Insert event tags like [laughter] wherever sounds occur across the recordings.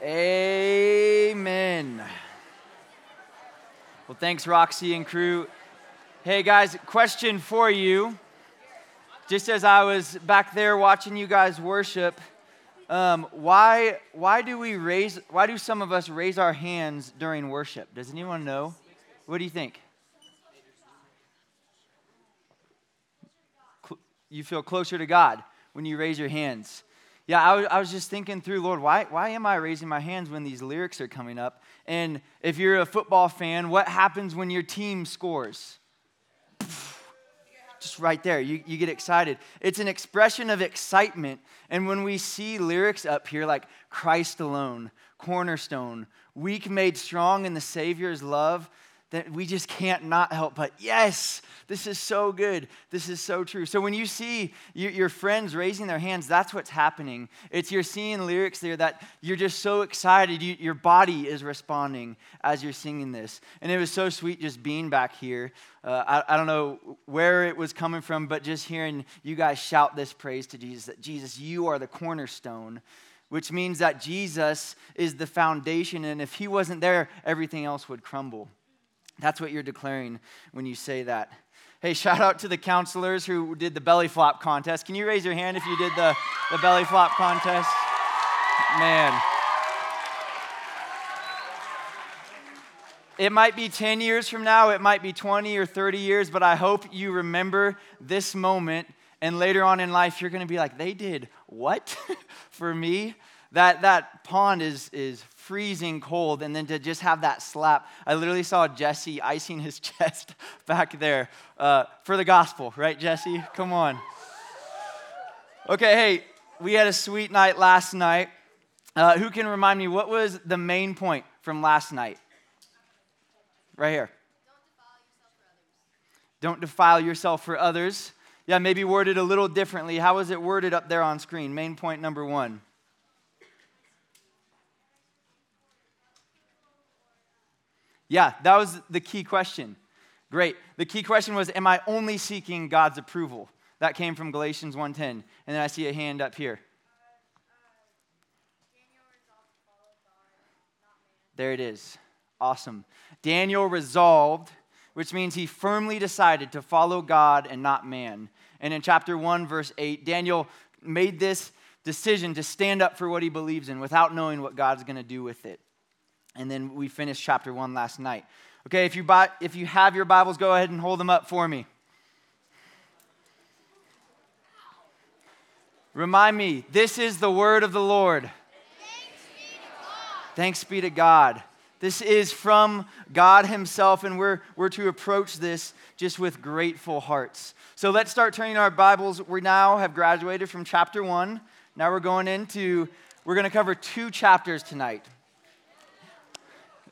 Amen. Well, thanks, Roxy and crew. Hey, guys, question for you. Just as I was back there watching you guys worship, um, why, why do we raise, why do some of us raise our hands during worship? Does anyone know? What do you think? You feel closer to God when you raise your hands. Yeah, I was, I was just thinking through, Lord, why, why am I raising my hands when these lyrics are coming up? And if you're a football fan, what happens when your team scores? Just right there, you, you get excited. It's an expression of excitement. And when we see lyrics up here like Christ alone, cornerstone, weak made strong in the Savior's love, that we just can't not help but, yes, this is so good. This is so true. So when you see your friends raising their hands, that's what's happening. It's you're seeing lyrics there that you're just so excited. You, your body is responding as you're singing this. And it was so sweet just being back here. Uh, I, I don't know where it was coming from, but just hearing you guys shout this praise to Jesus that Jesus, you are the cornerstone which means that Jesus is the foundation, and if he wasn't there, everything else would crumble. That's what you're declaring when you say that. Hey, shout out to the counselors who did the belly flop contest. Can you raise your hand if you did the, the belly flop contest? Man. It might be 10 years from now, it might be 20 or 30 years, but I hope you remember this moment. And later on in life, you're going to be like, they did what [laughs] for me? That, that pond is, is freezing cold, and then to just have that slap. I literally saw Jesse icing his [laughs] chest back there uh, for the gospel, right, Jesse? Come on. Okay, hey, we had a sweet night last night. Uh, who can remind me what was the main point from last night? Right here. Don't defile yourself for others. Yeah, maybe worded a little differently. How was it worded up there on screen? Main point number one. Yeah, that was the key question. Great. The key question was Am I only seeking God's approval? That came from Galatians 1:10. And then I see a hand up here. There it is. Awesome. Daniel resolved, which means he firmly decided to follow God and not man. And in chapter 1, verse 8, Daniel made this decision to stand up for what he believes in without knowing what God's going to do with it. And then we finished chapter one last night. Okay, if you, if you have your Bibles, go ahead and hold them up for me. Remind me, this is the word of the Lord. Thanks be to God. This is from God Himself, and we're, we're to approach this just with grateful hearts. So let's start turning our Bibles. We now have graduated from chapter one. Now we're going into, we're going to cover two chapters tonight.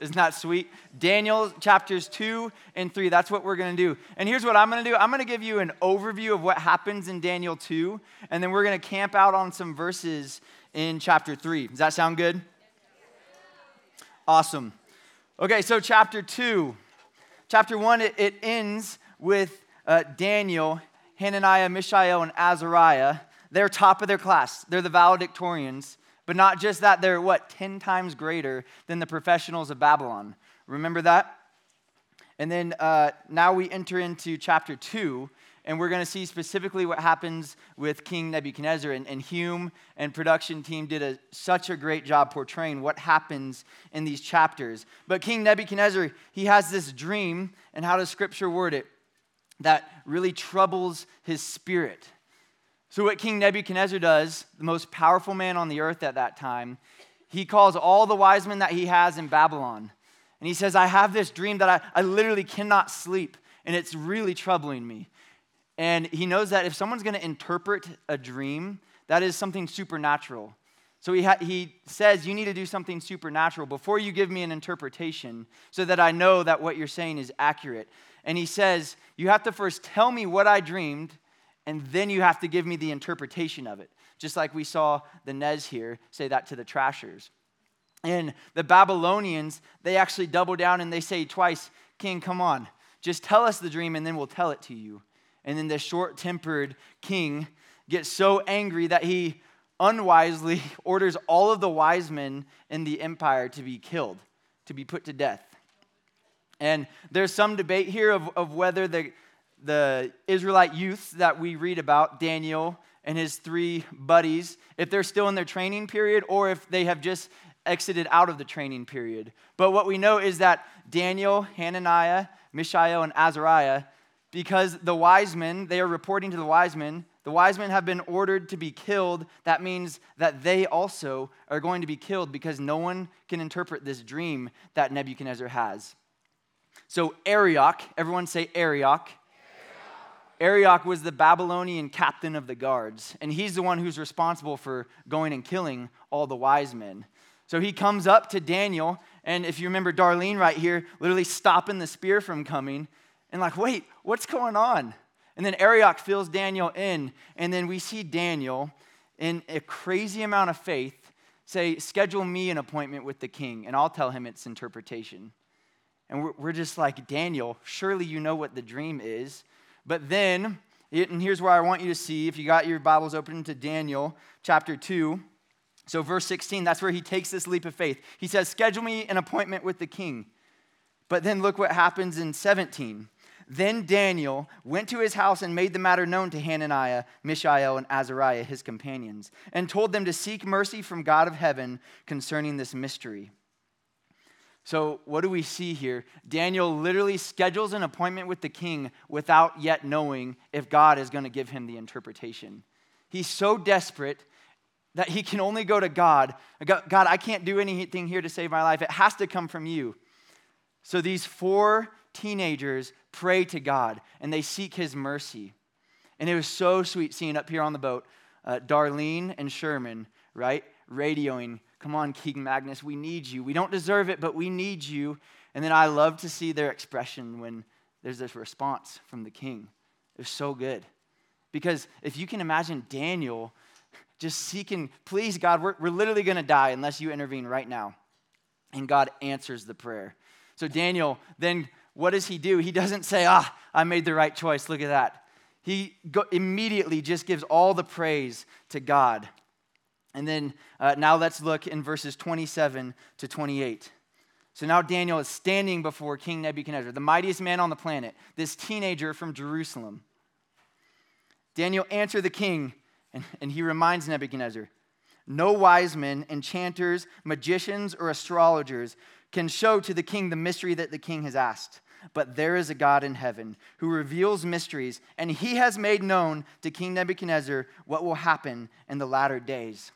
Isn't that sweet? Daniel chapters 2 and 3. That's what we're going to do. And here's what I'm going to do I'm going to give you an overview of what happens in Daniel 2, and then we're going to camp out on some verses in chapter 3. Does that sound good? Awesome. Okay, so chapter 2. Chapter 1, it, it ends with uh, Daniel, Hananiah, Mishael, and Azariah. They're top of their class, they're the valedictorians. But not just that, they're what? 10 times greater than the professionals of Babylon. Remember that? And then uh, now we enter into chapter 2, and we're going to see specifically what happens with King Nebuchadnezzar. And, and Hume and production team did a, such a great job portraying what happens in these chapters. But King Nebuchadnezzar, he has this dream, and how does Scripture word it? That really troubles his spirit. So, what King Nebuchadnezzar does, the most powerful man on the earth at that time, he calls all the wise men that he has in Babylon. And he says, I have this dream that I, I literally cannot sleep, and it's really troubling me. And he knows that if someone's going to interpret a dream, that is something supernatural. So he, ha- he says, You need to do something supernatural before you give me an interpretation so that I know that what you're saying is accurate. And he says, You have to first tell me what I dreamed and then you have to give me the interpretation of it. Just like we saw the Nez here say that to the trashers. And the Babylonians, they actually double down and they say twice, King, come on, just tell us the dream and then we'll tell it to you. And then the short tempered king gets so angry that he unwisely [laughs] orders all of the wise men in the empire to be killed, to be put to death. And there's some debate here of, of whether the, the Israelite youth that we read about, Daniel and his three buddies, if they're still in their training period or if they have just exited out of the training period. But what we know is that Daniel, Hananiah, Mishael, and Azariah, because the wise men, they are reporting to the wise men, the wise men have been ordered to be killed. That means that they also are going to be killed because no one can interpret this dream that Nebuchadnezzar has. So, Arioch, everyone say Arioch. Arioch was the Babylonian captain of the guards, and he's the one who's responsible for going and killing all the wise men. So he comes up to Daniel, and if you remember Darlene right here, literally stopping the spear from coming, and like, wait, what's going on? And then Arioch fills Daniel in, and then we see Daniel in a crazy amount of faith say, Schedule me an appointment with the king, and I'll tell him its interpretation. And we're, we're just like, Daniel, surely you know what the dream is. But then, and here's where I want you to see, if you got your Bibles open to Daniel chapter 2. So, verse 16, that's where he takes this leap of faith. He says, Schedule me an appointment with the king. But then look what happens in 17. Then Daniel went to his house and made the matter known to Hananiah, Mishael, and Azariah, his companions, and told them to seek mercy from God of heaven concerning this mystery. So, what do we see here? Daniel literally schedules an appointment with the king without yet knowing if God is going to give him the interpretation. He's so desperate that he can only go to God. God, I can't do anything here to save my life. It has to come from you. So, these four teenagers pray to God and they seek his mercy. And it was so sweet seeing up here on the boat uh, Darlene and Sherman, right? Radioing, come on, King Magnus, we need you. We don't deserve it, but we need you. And then I love to see their expression when there's this response from the king. It was so good. Because if you can imagine Daniel just seeking, please, God, we're, we're literally going to die unless you intervene right now. And God answers the prayer. So Daniel then what does he do? He doesn't say, ah, I made the right choice. Look at that. He go, immediately just gives all the praise to God. And then uh, now let's look in verses 27 to 28. So now Daniel is standing before King Nebuchadnezzar, the mightiest man on the planet, this teenager from Jerusalem. Daniel answered the king, and, and he reminds Nebuchadnezzar no wise men, enchanters, magicians, or astrologers can show to the king the mystery that the king has asked. But there is a God in heaven who reveals mysteries, and he has made known to King Nebuchadnezzar what will happen in the latter days.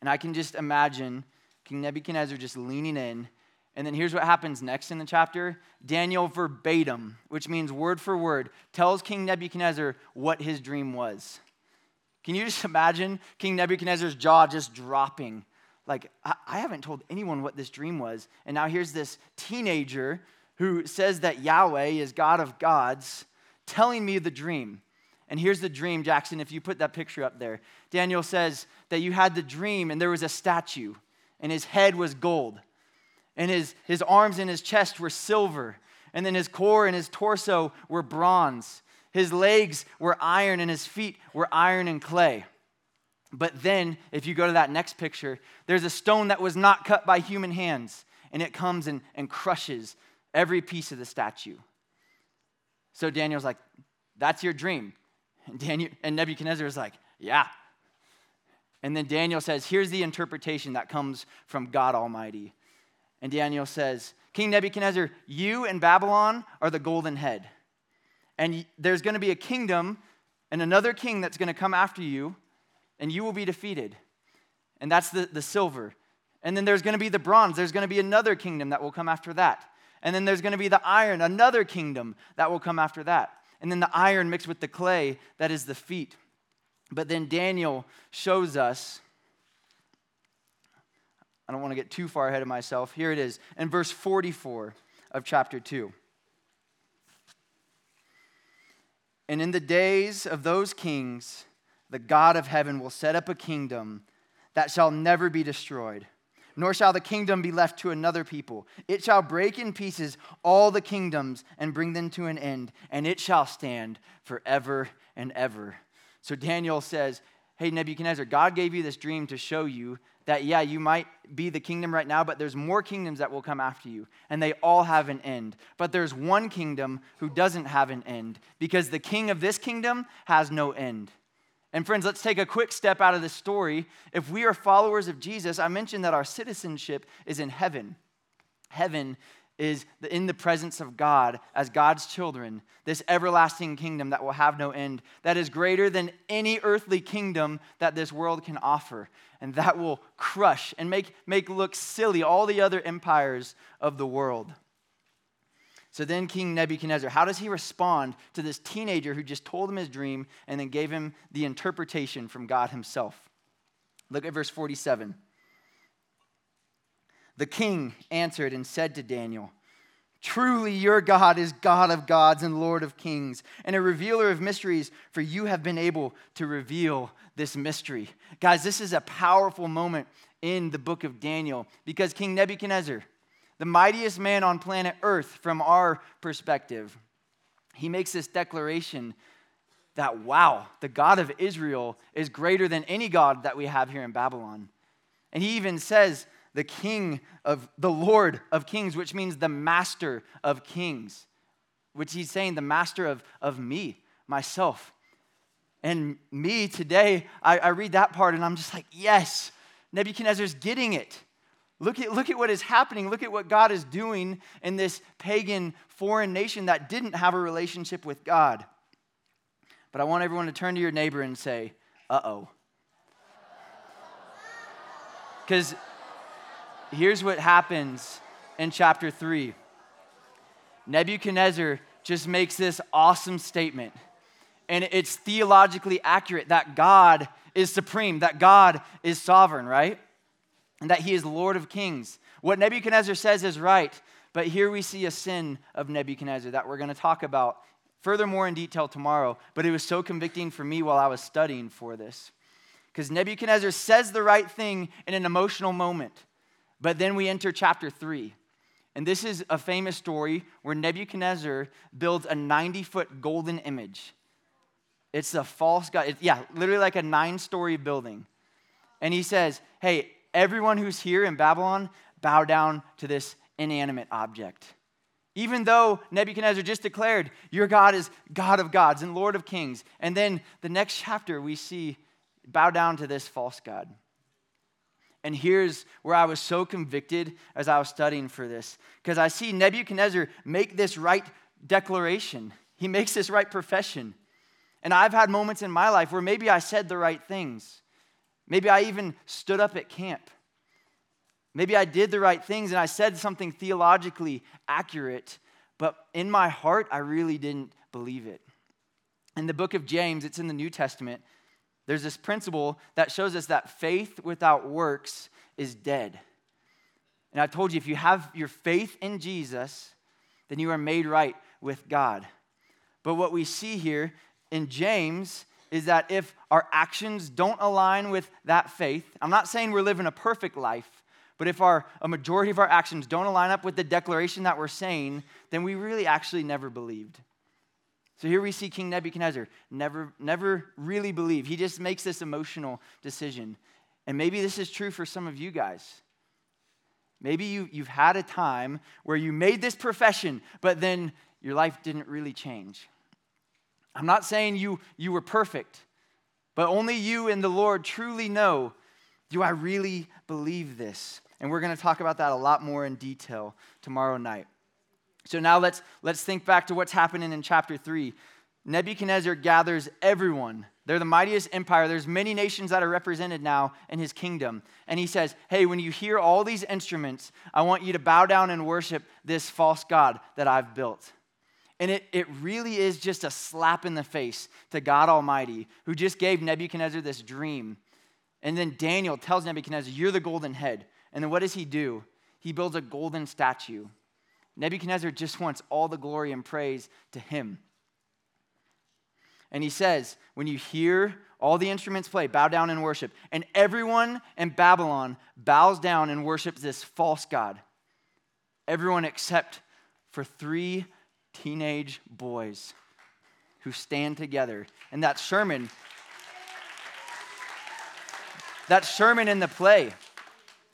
And I can just imagine King Nebuchadnezzar just leaning in. And then here's what happens next in the chapter Daniel verbatim, which means word for word, tells King Nebuchadnezzar what his dream was. Can you just [laughs] imagine King Nebuchadnezzar's jaw just dropping? Like, I haven't told anyone what this dream was. And now here's this teenager who says that Yahweh is God of gods, telling me the dream. And here's the dream, Jackson, if you put that picture up there. Daniel says that you had the dream and there was a statue, and his head was gold, and his, his arms and his chest were silver, and then his core and his torso were bronze. His legs were iron, and his feet were iron and clay. But then, if you go to that next picture, there's a stone that was not cut by human hands, and it comes and, and crushes every piece of the statue. So Daniel's like, That's your dream. And, Daniel, and Nebuchadnezzar is like, Yeah. And then Daniel says, Here's the interpretation that comes from God Almighty. And Daniel says, King Nebuchadnezzar, you and Babylon are the golden head. And there's going to be a kingdom and another king that's going to come after you, and you will be defeated. And that's the, the silver. And then there's going to be the bronze. There's going to be another kingdom that will come after that. And then there's going to be the iron, another kingdom that will come after that. And then the iron mixed with the clay, that is the feet. But then Daniel shows us, I don't want to get too far ahead of myself. Here it is in verse 44 of chapter 2. And in the days of those kings, the God of heaven will set up a kingdom that shall never be destroyed nor shall the kingdom be left to another people. It shall break in pieces all the kingdoms and bring them to an end, and it shall stand forever and ever. So Daniel says, Hey, Nebuchadnezzar, God gave you this dream to show you that, yeah, you might be the kingdom right now, but there's more kingdoms that will come after you, and they all have an end. But there's one kingdom who doesn't have an end, because the king of this kingdom has no end. And friends, let's take a quick step out of this story. If we are followers of Jesus, I mentioned that our citizenship is in heaven. Heaven is in the presence of God as God's children, this everlasting kingdom that will have no end, that is greater than any earthly kingdom that this world can offer, and that will crush and make, make look silly all the other empires of the world. So then, King Nebuchadnezzar, how does he respond to this teenager who just told him his dream and then gave him the interpretation from God himself? Look at verse 47. The king answered and said to Daniel, Truly, your God is God of gods and Lord of kings, and a revealer of mysteries, for you have been able to reveal this mystery. Guys, this is a powerful moment in the book of Daniel because King Nebuchadnezzar, the mightiest man on planet Earth from our perspective, he makes this declaration that, wow, the God of Israel is greater than any God that we have here in Babylon. And he even says, the king of the Lord of kings, which means the master of kings, which he's saying the master of, of me, myself. And me today, I, I read that part and I'm just like, yes, Nebuchadnezzar's getting it. Look at, look at what is happening. Look at what God is doing in this pagan foreign nation that didn't have a relationship with God. But I want everyone to turn to your neighbor and say, uh oh. Because here's what happens in chapter 3 Nebuchadnezzar just makes this awesome statement. And it's theologically accurate that God is supreme, that God is sovereign, right? And that he is Lord of kings. What Nebuchadnezzar says is right, but here we see a sin of Nebuchadnezzar that we're going to talk about furthermore in detail tomorrow. But it was so convicting for me while I was studying for this. Because Nebuchadnezzar says the right thing in an emotional moment. But then we enter chapter 3. And this is a famous story where Nebuchadnezzar builds a 90 foot golden image. It's a false god. It's, yeah, literally like a nine story building. And he says, Hey, everyone who's here in Babylon, bow down to this inanimate object. Even though Nebuchadnezzar just declared, Your God is God of gods and Lord of kings. And then the next chapter, we see, bow down to this false God. And here's where I was so convicted as I was studying for this, because I see Nebuchadnezzar make this right declaration. He makes this right profession. And I've had moments in my life where maybe I said the right things. Maybe I even stood up at camp. Maybe I did the right things and I said something theologically accurate, but in my heart, I really didn't believe it. In the book of James, it's in the New Testament, there's this principle that shows us that faith without works is dead. And I told you, if you have your faith in Jesus, then you are made right with God. But what we see here in James is that if our actions don't align with that faith, I'm not saying we're living a perfect life, but if our, a majority of our actions don't align up with the declaration that we're saying, then we really actually never believed. So here we see King Nebuchadnezzar never, never really believe. He just makes this emotional decision. And maybe this is true for some of you guys. Maybe you, you've had a time where you made this profession, but then your life didn't really change. I'm not saying you, you were perfect, but only you and the Lord truly know do I really believe this? And we're going to talk about that a lot more in detail tomorrow night. So now let's, let's think back to what's happening in chapter 3. Nebuchadnezzar gathers everyone. They're the mightiest empire. There's many nations that are represented now in his kingdom. And he says, Hey, when you hear all these instruments, I want you to bow down and worship this false God that I've built. And it, it really is just a slap in the face to God Almighty, who just gave Nebuchadnezzar this dream. And then Daniel tells Nebuchadnezzar, You're the golden head. And then what does he do? He builds a golden statue. Nebuchadnezzar just wants all the glory and praise to him. And he says, when you hear all the instruments play, bow down and worship. And everyone in Babylon bows down and worships this false God. Everyone except for three teenage boys who stand together. And that sermon, that Sherman in the play,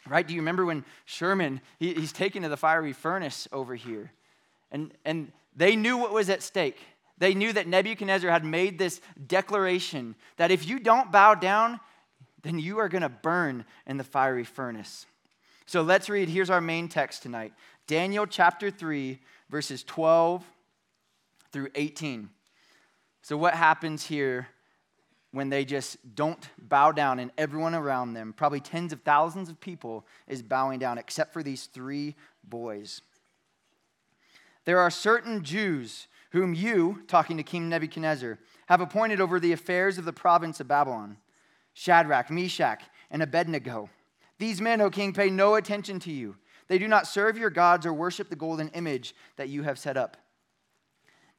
right? Do you remember when Sherman, he, he's taken to the fiery furnace over here? And, and they knew what was at stake. They knew that Nebuchadnezzar had made this declaration that if you don't bow down, then you are going to burn in the fiery furnace. So let's read. Here's our main text tonight Daniel chapter 3, verses 12 through 18. So, what happens here when they just don't bow down and everyone around them, probably tens of thousands of people, is bowing down except for these three boys? There are certain Jews whom you, talking to King Nebuchadnezzar, have appointed over the affairs of the province of Babylon Shadrach, Meshach, and Abednego. These men, O king, pay no attention to you. They do not serve your gods or worship the golden image that you have set up.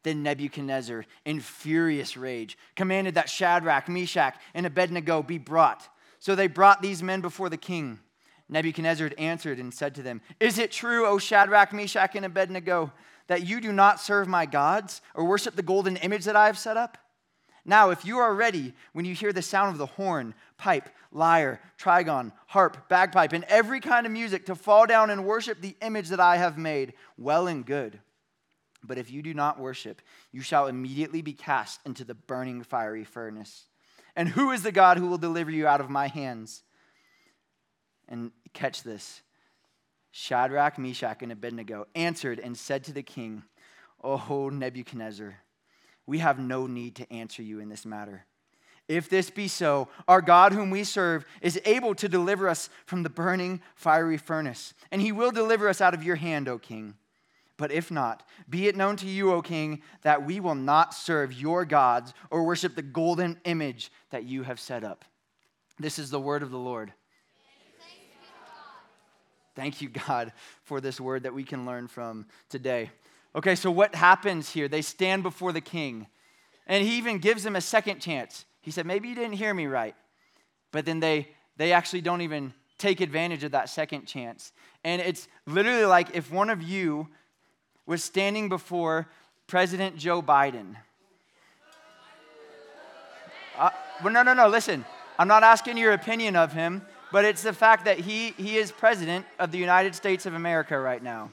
Then Nebuchadnezzar, in furious rage, commanded that Shadrach, Meshach, and Abednego be brought. So they brought these men before the king. Nebuchadnezzar answered and said to them, Is it true, O Shadrach, Meshach, and Abednego, that you do not serve my gods or worship the golden image that I have set up? Now, if you are ready when you hear the sound of the horn, pipe, lyre, trigon, harp, bagpipe, and every kind of music to fall down and worship the image that I have made, well and good. But if you do not worship, you shall immediately be cast into the burning fiery furnace. And who is the God who will deliver you out of my hands? And catch this Shadrach, Meshach, and Abednego answered and said to the king, O Nebuchadnezzar, we have no need to answer you in this matter. If this be so, our God, whom we serve, is able to deliver us from the burning fiery furnace, and he will deliver us out of your hand, O king. But if not, be it known to you, O king, that we will not serve your gods or worship the golden image that you have set up. This is the word of the Lord. Thank you, God, for this word that we can learn from today. Okay, so what happens here? They stand before the king, and he even gives them a second chance. He said, Maybe you didn't hear me right. But then they, they actually don't even take advantage of that second chance. And it's literally like if one of you was standing before President Joe Biden. Uh, well, no, no, no, listen. I'm not asking your opinion of him, but it's the fact that he, he is president of the United States of America right now.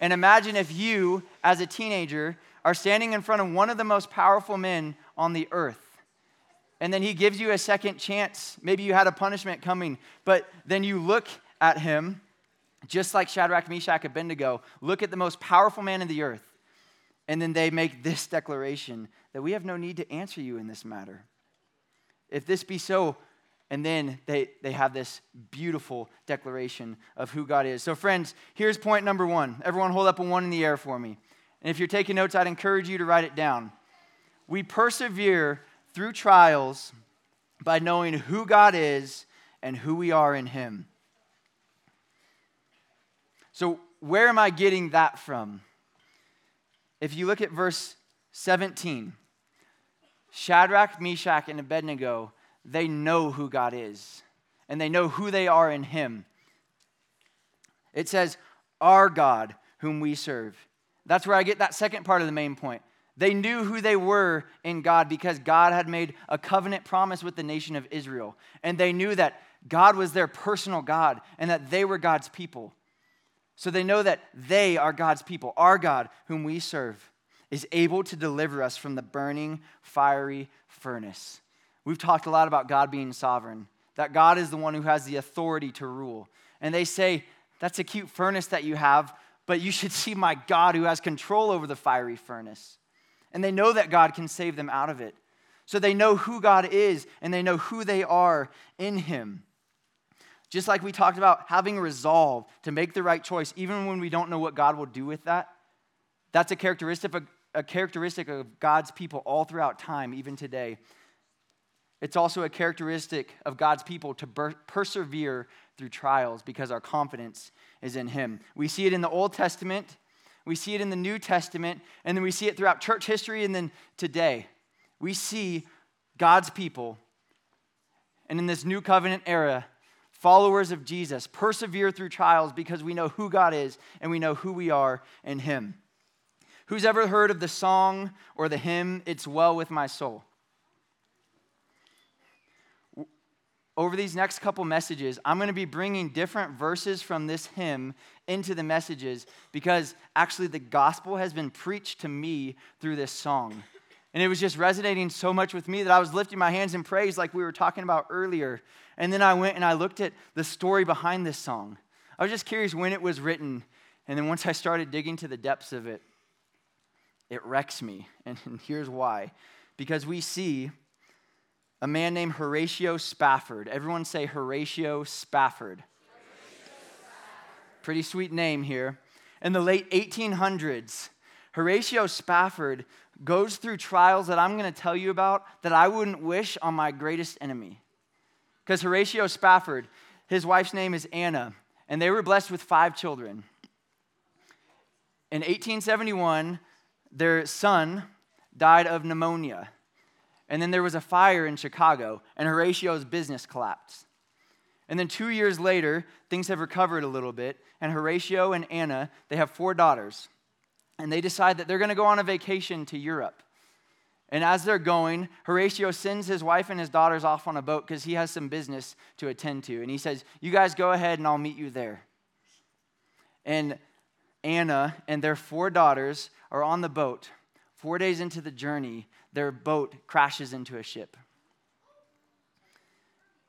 And imagine if you, as a teenager, are standing in front of one of the most powerful men on the earth. And then he gives you a second chance. Maybe you had a punishment coming, but then you look at him, just like Shadrach, Meshach, Abednego, look at the most powerful man in the earth. And then they make this declaration that we have no need to answer you in this matter. If this be so, and then they, they have this beautiful declaration of who God is. So, friends, here's point number one. Everyone hold up a one in the air for me. And if you're taking notes, I'd encourage you to write it down. We persevere through trials by knowing who God is and who we are in Him. So, where am I getting that from? If you look at verse 17, Shadrach, Meshach, and Abednego they know who God is and they know who they are in Him. It says, Our God, whom we serve. That's where I get that second part of the main point. They knew who they were in God because God had made a covenant promise with the nation of Israel. And they knew that God was their personal God and that they were God's people. So they know that they are God's people. Our God, whom we serve, is able to deliver us from the burning, fiery furnace. We've talked a lot about God being sovereign, that God is the one who has the authority to rule. And they say, that's a cute furnace that you have, but you should [laughs] see my God who has control over the fiery furnace. And they know that God can save them out of it. So they know who God is and they know who they are in Him. Just like we talked about having resolve to make the right choice, even when we don't know what God will do with that, that's a characteristic of, a characteristic of God's people all throughout time, even today. It's also a characteristic of God's people to ber- persevere through trials because our confidence is in Him. We see it in the Old Testament, we see it in the New Testament, and then we see it throughout church history and then today. We see God's people, and in this new covenant era, followers of Jesus persevere through trials because we know who God is and we know who we are in Him. Who's ever heard of the song or the hymn, It's Well With My Soul? Over these next couple messages, I'm going to be bringing different verses from this hymn into the messages because actually the gospel has been preached to me through this song. And it was just resonating so much with me that I was lifting my hands in praise, like we were talking about earlier. And then I went and I looked at the story behind this song. I was just curious when it was written. And then once I started digging to the depths of it, it wrecks me. And [laughs] here's why because we see a man named Horatio Spafford. Everyone say Horatio Spafford. Pretty sweet name here. In the late 1800s, Horatio Spafford goes through trials that I'm going to tell you about that I wouldn't wish on my greatest enemy. Because Horatio Spafford, his wife's name is Anna, and they were blessed with five children. In 1871, their son died of pneumonia. And then there was a fire in Chicago, and Horatio's business collapsed. And then two years later, things have recovered a little bit, and Horatio and Anna, they have four daughters. And they decide that they're going to go on a vacation to Europe. And as they're going, Horatio sends his wife and his daughters off on a boat because he has some business to attend to. And he says, You guys go ahead and I'll meet you there. And Anna and their four daughters are on the boat. Four days into the journey, their boat crashes into a ship.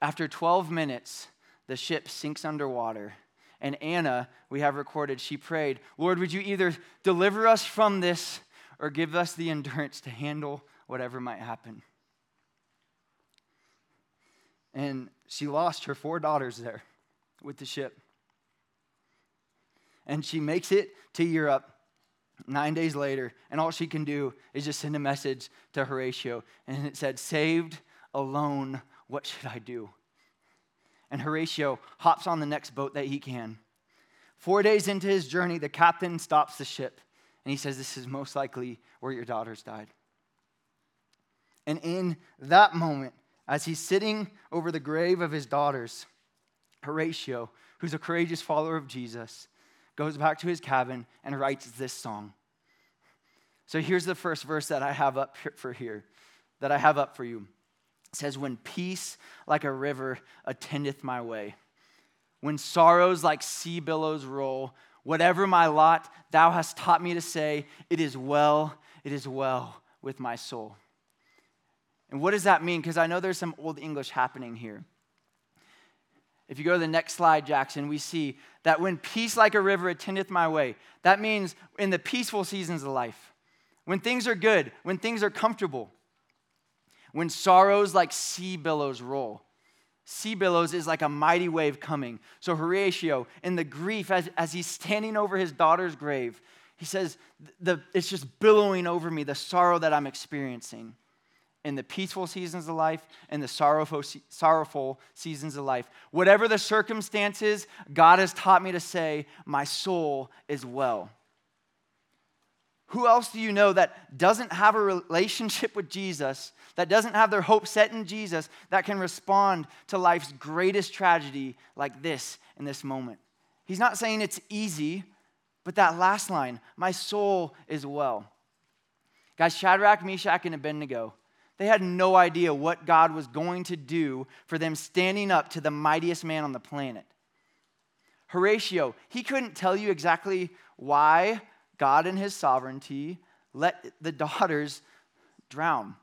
After 12 minutes, the ship sinks underwater. And Anna, we have recorded, she prayed, Lord, would you either deliver us from this or give us the endurance to handle whatever might happen? And she lost her four daughters there with the ship. And she makes it to Europe nine days later, and all she can do is just send a message to Horatio. And it said, Saved, alone, what should I do? And Horatio hops on the next boat that he can. Four days into his journey, the captain stops the ship and he says, This is most likely where your daughters died. And in that moment, as he's sitting over the grave of his daughters, Horatio, who's a courageous follower of Jesus, goes back to his cabin and writes this song. So here's the first verse that I have up for here, that I have up for you. It says, When peace like a river attendeth my way, when sorrows like sea billows roll, whatever my lot, thou hast taught me to say, It is well, it is well with my soul. And what does that mean? Because I know there's some old English happening here. If you go to the next slide, Jackson, we see that when peace like a river attendeth my way, that means in the peaceful seasons of life, when things are good, when things are comfortable, when sorrows like sea billows roll. Sea billows is like a mighty wave coming. So Horatio, in the grief, as, as he's standing over his daughter's grave, he says, the, It's just billowing over me, the sorrow that I'm experiencing in the peaceful seasons of life and the sorrowful, sorrowful seasons of life. Whatever the circumstances, God has taught me to say, My soul is well. Who else do you know that doesn't have a relationship with Jesus, that doesn't have their hope set in Jesus, that can respond to life's greatest tragedy like this in this moment? He's not saying it's easy, but that last line, my soul is well. Guys, Shadrach, Meshach, and Abednego, they had no idea what God was going to do for them standing up to the mightiest man on the planet. Horatio, he couldn't tell you exactly why God in his sovereignty let the daughters drown.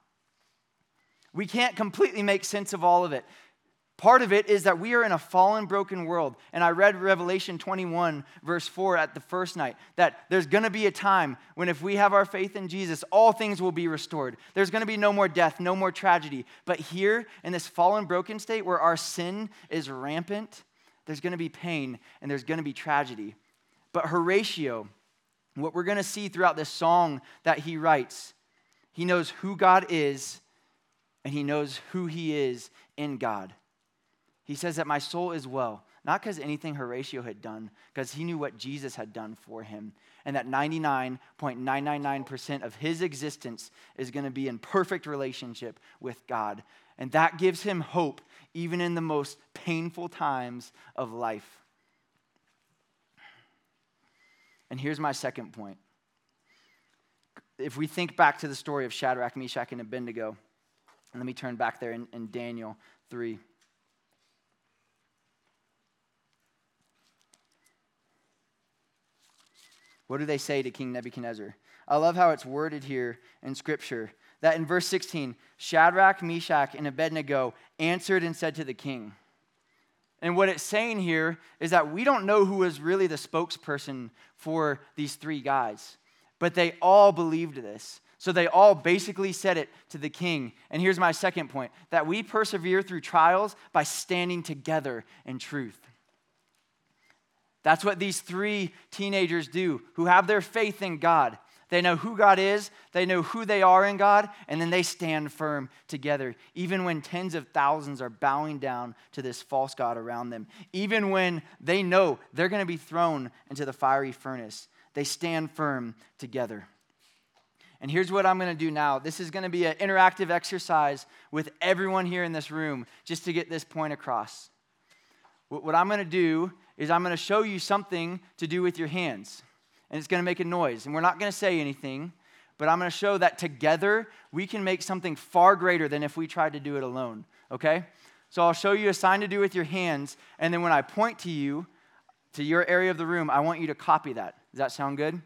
We can't completely make sense of all of it. Part of it is that we are in a fallen, broken world. And I read Revelation 21, verse 4 at the first night, that there's going to be a time when if we have our faith in Jesus, all things will be restored. There's going to be no more death, no more tragedy. But here, in this fallen, broken state where our sin is rampant, there's going to be pain and there's going to be tragedy. But Horatio, what we're going to see throughout this song that he writes, he knows who God is and he knows who he is in God. He says that my soul is well, not because anything Horatio had done, because he knew what Jesus had done for him, and that 99.999% of his existence is going to be in perfect relationship with God. And that gives him hope even in the most painful times of life. And here's my second point. If we think back to the story of Shadrach, Meshach, and Abednego, and let me turn back there in, in Daniel 3. What do they say to King Nebuchadnezzar? I love how it's worded here in Scripture that in verse 16, Shadrach, Meshach, and Abednego answered and said to the king. And what it's saying here is that we don't know who was really the spokesperson for these three guys, but they all believed this. So they all basically said it to the king. And here's my second point that we persevere through trials by standing together in truth. That's what these three teenagers do who have their faith in God. They know who God is, they know who they are in God, and then they stand firm together, even when tens of thousands are bowing down to this false God around them. Even when they know they're going to be thrown into the fiery furnace, they stand firm together. And here's what I'm going to do now. This is going to be an interactive exercise with everyone here in this room just to get this point across. What I'm going to do is I'm going to show you something to do with your hands, and it's going to make a noise. And we're not going to say anything, but I'm going to show that together we can make something far greater than if we tried to do it alone, okay? So I'll show you a sign to do with your hands, and then when I point to you, to your area of the room, I want you to copy that. Does that sound good?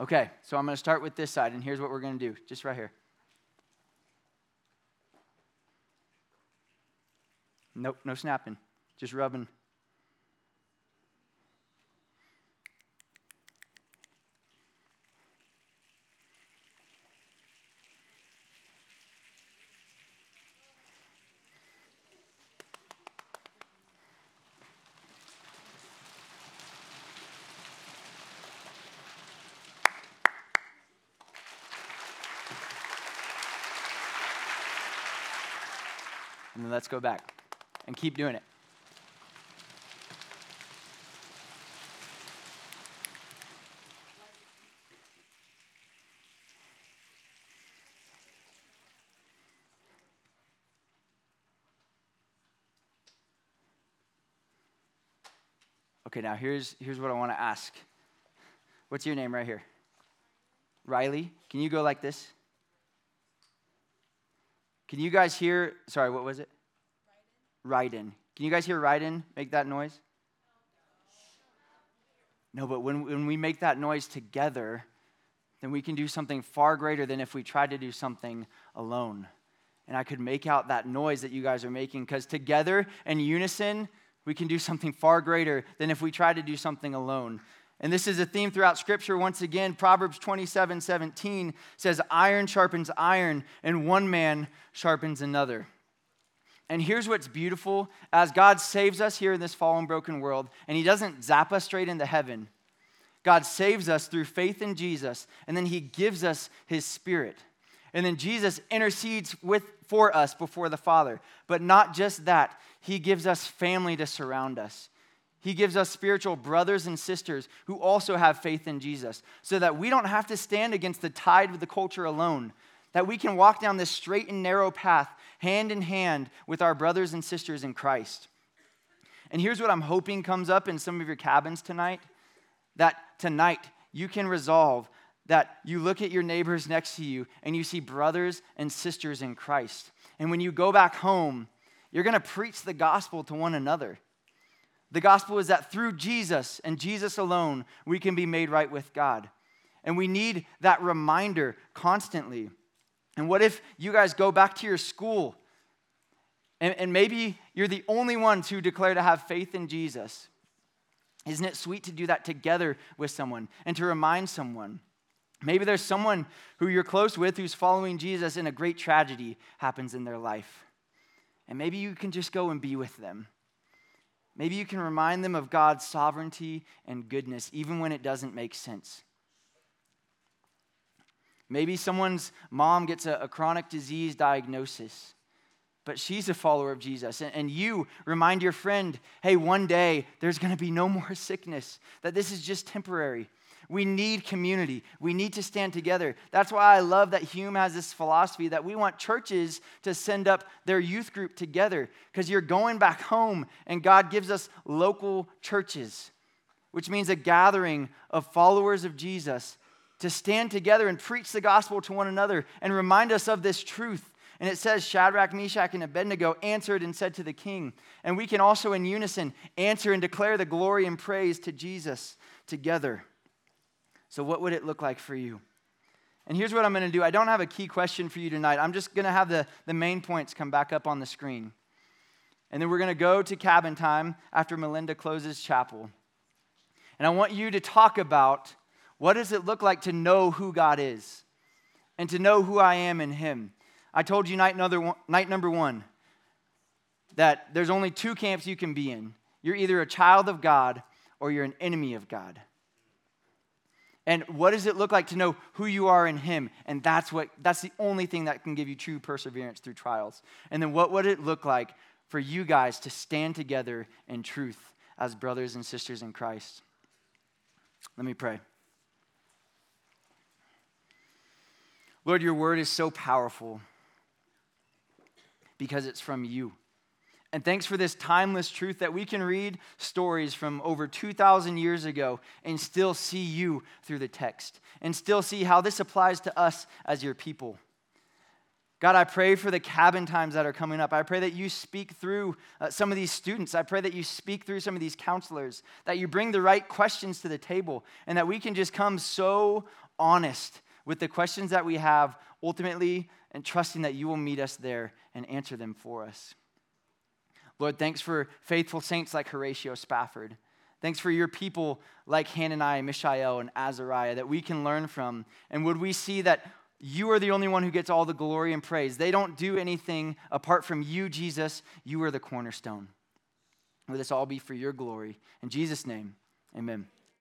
Okay, so I'm going to start with this side, and here's what we're going to do, just right here. Nope, no snapping, just rubbing. And then let's go back and keep doing it. Okay, now here's, here's what I want to ask. What's your name right here? Riley. Can you go like this? Can you guys hear? Sorry, what was it? Ryden. Can you guys hear Ryden make that noise? No, but when, when we make that noise together, then we can do something far greater than if we tried to do something alone. And I could make out that noise that you guys are making because together in unison, we can do something far greater than if we tried to do something alone. And this is a theme throughout Scripture. Once again, Proverbs 27 17 says, Iron sharpens iron, and one man sharpens another. And here's what's beautiful as God saves us here in this fallen, broken world, and He doesn't zap us straight into heaven. God saves us through faith in Jesus, and then He gives us His Spirit. And then Jesus intercedes with, for us before the Father. But not just that, He gives us family to surround us. He gives us spiritual brothers and sisters who also have faith in Jesus so that we don't have to stand against the tide of the culture alone, that we can walk down this straight and narrow path hand in hand with our brothers and sisters in Christ. And here's what I'm hoping comes up in some of your cabins tonight that tonight you can resolve that you look at your neighbors next to you and you see brothers and sisters in Christ. And when you go back home, you're to preach the gospel to one another. The gospel is that through Jesus and Jesus alone, we can be made right with God. And we need that reminder constantly. And what if you guys go back to your school and, and maybe you're the only ones who declare to have faith in Jesus? Isn't it sweet to do that together with someone and to remind someone? Maybe there's someone who you're close with who's following Jesus and a great tragedy happens in their life. And maybe you can just go and be with them Maybe you can remind them of God's sovereignty and goodness, even when it doesn't make sense. Maybe someone's mom gets a, a chronic disease diagnosis, but she's a follower of Jesus. And, and you remind your friend, hey, one day there's going to be no more [laughs] sickness, that this is just temporary. We need community. We need to stand together. That's why I love that Hume has this philosophy that we want churches to send up their youth group together because you're going back home and God gives us local churches, which means a gathering of followers of Jesus to stand together and preach the gospel to one another and remind us of this truth. And it says Shadrach, Meshach, and Abednego answered and said to the king. And we can also in unison answer and declare the glory and praise to Jesus together. So, what would it look like for you? And here's what I'm going to do I don't have a key question for you tonight. I'm just going to have the, the main points come back up on the screen. And then we're going to go to cabin time after Melinda closes chapel. And I want you to talk about what does it look like to know who God is and to know who I am in Him. I told you night, one, night number one that there's only two camps you can be in. You're either a child of God or you're an enemy of God. And what does it look like to know who you are in Him? And that's what that's the only thing that can give you true perseverance through trials. And then what would it look like for you guys to stand together in truth as brothers and sisters in Christ? Let me pray. Lord, your word is so powerful because it's from you. And thanks for this timeless truth that we can read stories from over 2,000 years ago and still see you through the text and still see how this applies to us as your people. God, I pray for the cabin times that are coming up. I pray that you speak through uh, some of these students. I pray that you speak through some of these counselors, that you bring the right questions to the table, and that we can just come so honest with the questions that we have, ultimately, and trusting that you will meet us there and answer them for us. Lord, thanks for faithful saints like Horatio Spafford. Thanks for your people like Hananiah, Mishael, and Azariah that we can learn from. And would we see that you are the only one who gets all the glory and praise? They don't do anything apart from you, Jesus. You are the cornerstone. Would this all be for your glory? In Jesus' name, amen.